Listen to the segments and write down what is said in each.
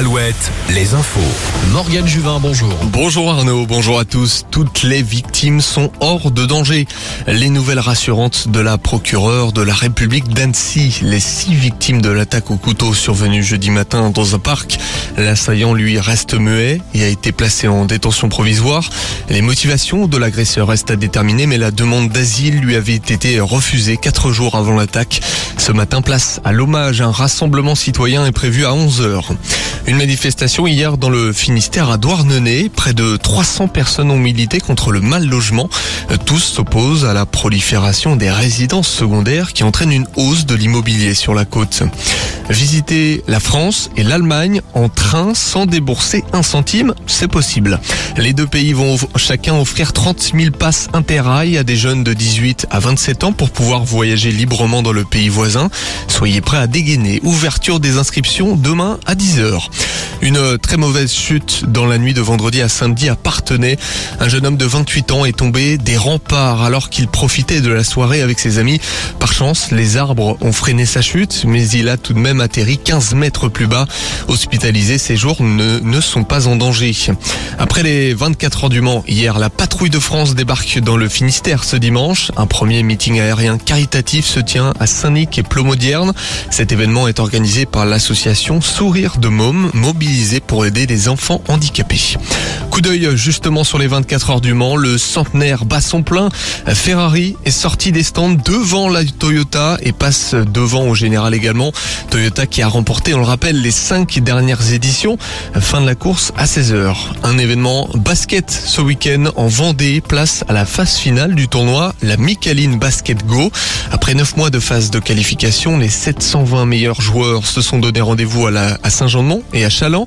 Alouette, les infos. Morgane Juvin, bonjour. Bonjour Arnaud, bonjour à tous. Toutes les victimes sont hors de danger. Les nouvelles rassurantes de la procureure de la République d'Annecy. Les six victimes de l'attaque au couteau survenue jeudi matin dans un parc. L'assaillant lui reste muet et a été placé en détention provisoire. Les motivations de l'agresseur restent à déterminer, mais la demande d'asile lui avait été refusée quatre jours avant l'attaque. Ce matin, place à l'hommage. Un rassemblement citoyen est prévu à 11 heures. Une manifestation hier dans le Finistère à Douarnenez. Près de 300 personnes ont milité contre le mal logement. Tous s'opposent à la prolifération des résidences secondaires qui entraîne une hausse de l'immobilier sur la côte. Visiter la France et l'Allemagne en train sans débourser un centime, c'est possible. Les deux pays vont chacun offrir 30 000 passes interrail à des jeunes de 18 à 27 ans pour pouvoir voyager librement dans le pays voisin. Soyez prêts à dégainer. Ouverture des inscriptions demain à 10h. Une très mauvaise chute dans la nuit de vendredi à samedi à Partenay. Un jeune homme de 28 ans est tombé des remparts alors qu'il profitait de la soirée avec ses amis. Par chance, les arbres ont freiné sa chute, mais il a tout de même atterri 15 mètres plus bas. Hospitalisé, ses jours ne, ne sont pas en danger. Après les 24 heures du Mans, hier, la patrouille de France débarque dans le Finistère ce dimanche. Un premier meeting aérien caritatif se tient à Saint-Nic et Plomodierne. Cet événement est organisé par l'association Sourire de Môme, mobilisée pour aider les enfants handicapés. Coup d'œil justement sur les 24 heures du Mans, le centenaire bat son plein. Ferrari est sorti des stands devant la Toyota et passe devant au général également. Toyota qui a remporté, on le rappelle, les cinq dernières éditions. Fin de la course à 16h. Un événement basket ce week-end en Vendée, place à la phase finale du tournoi, la Micaline Basket Go. Après 9 mois de phase de qualification, les 720 meilleurs joueurs se sont donné rendez-vous à, à Saint-Jean-de-Mont et à Chaland.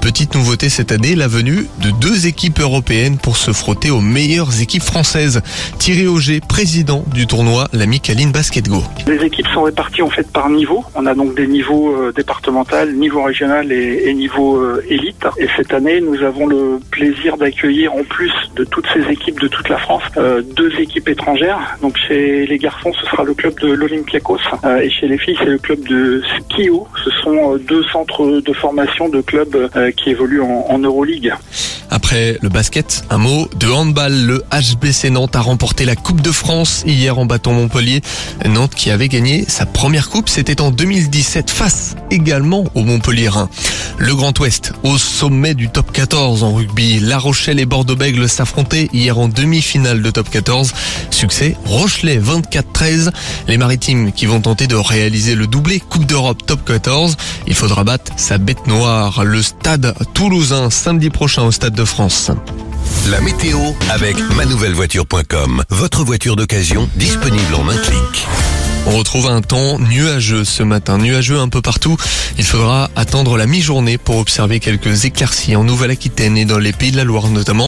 Petite nouveauté cette année, la venue de deux équipes européennes pour se frotter aux meilleures équipes françaises. Thierry Auger, président du tournoi, la Micaline Basket Go. Les équipes sont réparties en fait par niveau. On a donc des niveaux euh, départemental, niveau régional et, et niveau euh, élite. Et cette année, nous avons le plaisir d'accueillir en plus de toutes ces équipes de toute la France, euh, deux équipes étrangères. Donc chez les garçons, ce sera le club de l'Olympiakos et chez les filles, c'est le club de Skio. Ce sont deux centres de formation de clubs qui évoluent en, en Euroleague. Après le basket, un mot de handball. Le HBC Nantes a remporté la Coupe de France hier en battant Montpellier. Nantes qui avait gagné sa première coupe, c'était en 2017 face également au Montpellierin. Le Grand Ouest au sommet du top 14 en rugby. La Rochelle et Bordeaux-Bègles s'affrontaient hier en demi-finale de top 14. Succès Rochelet 24-13. Les maritimes qui vont tenter de réaliser le doublé Coupe d'Europe top 14. Il faudra battre sa bête noire. Le stade toulousain samedi prochain au Stade de France. La météo avec manouvellevoiture.com. Votre voiture d'occasion disponible en un clic. On retrouve un temps nuageux ce matin, nuageux un peu partout. Il faudra attendre la mi-journée pour observer quelques éclaircies en Nouvelle-Aquitaine et dans les pays de la Loire notamment.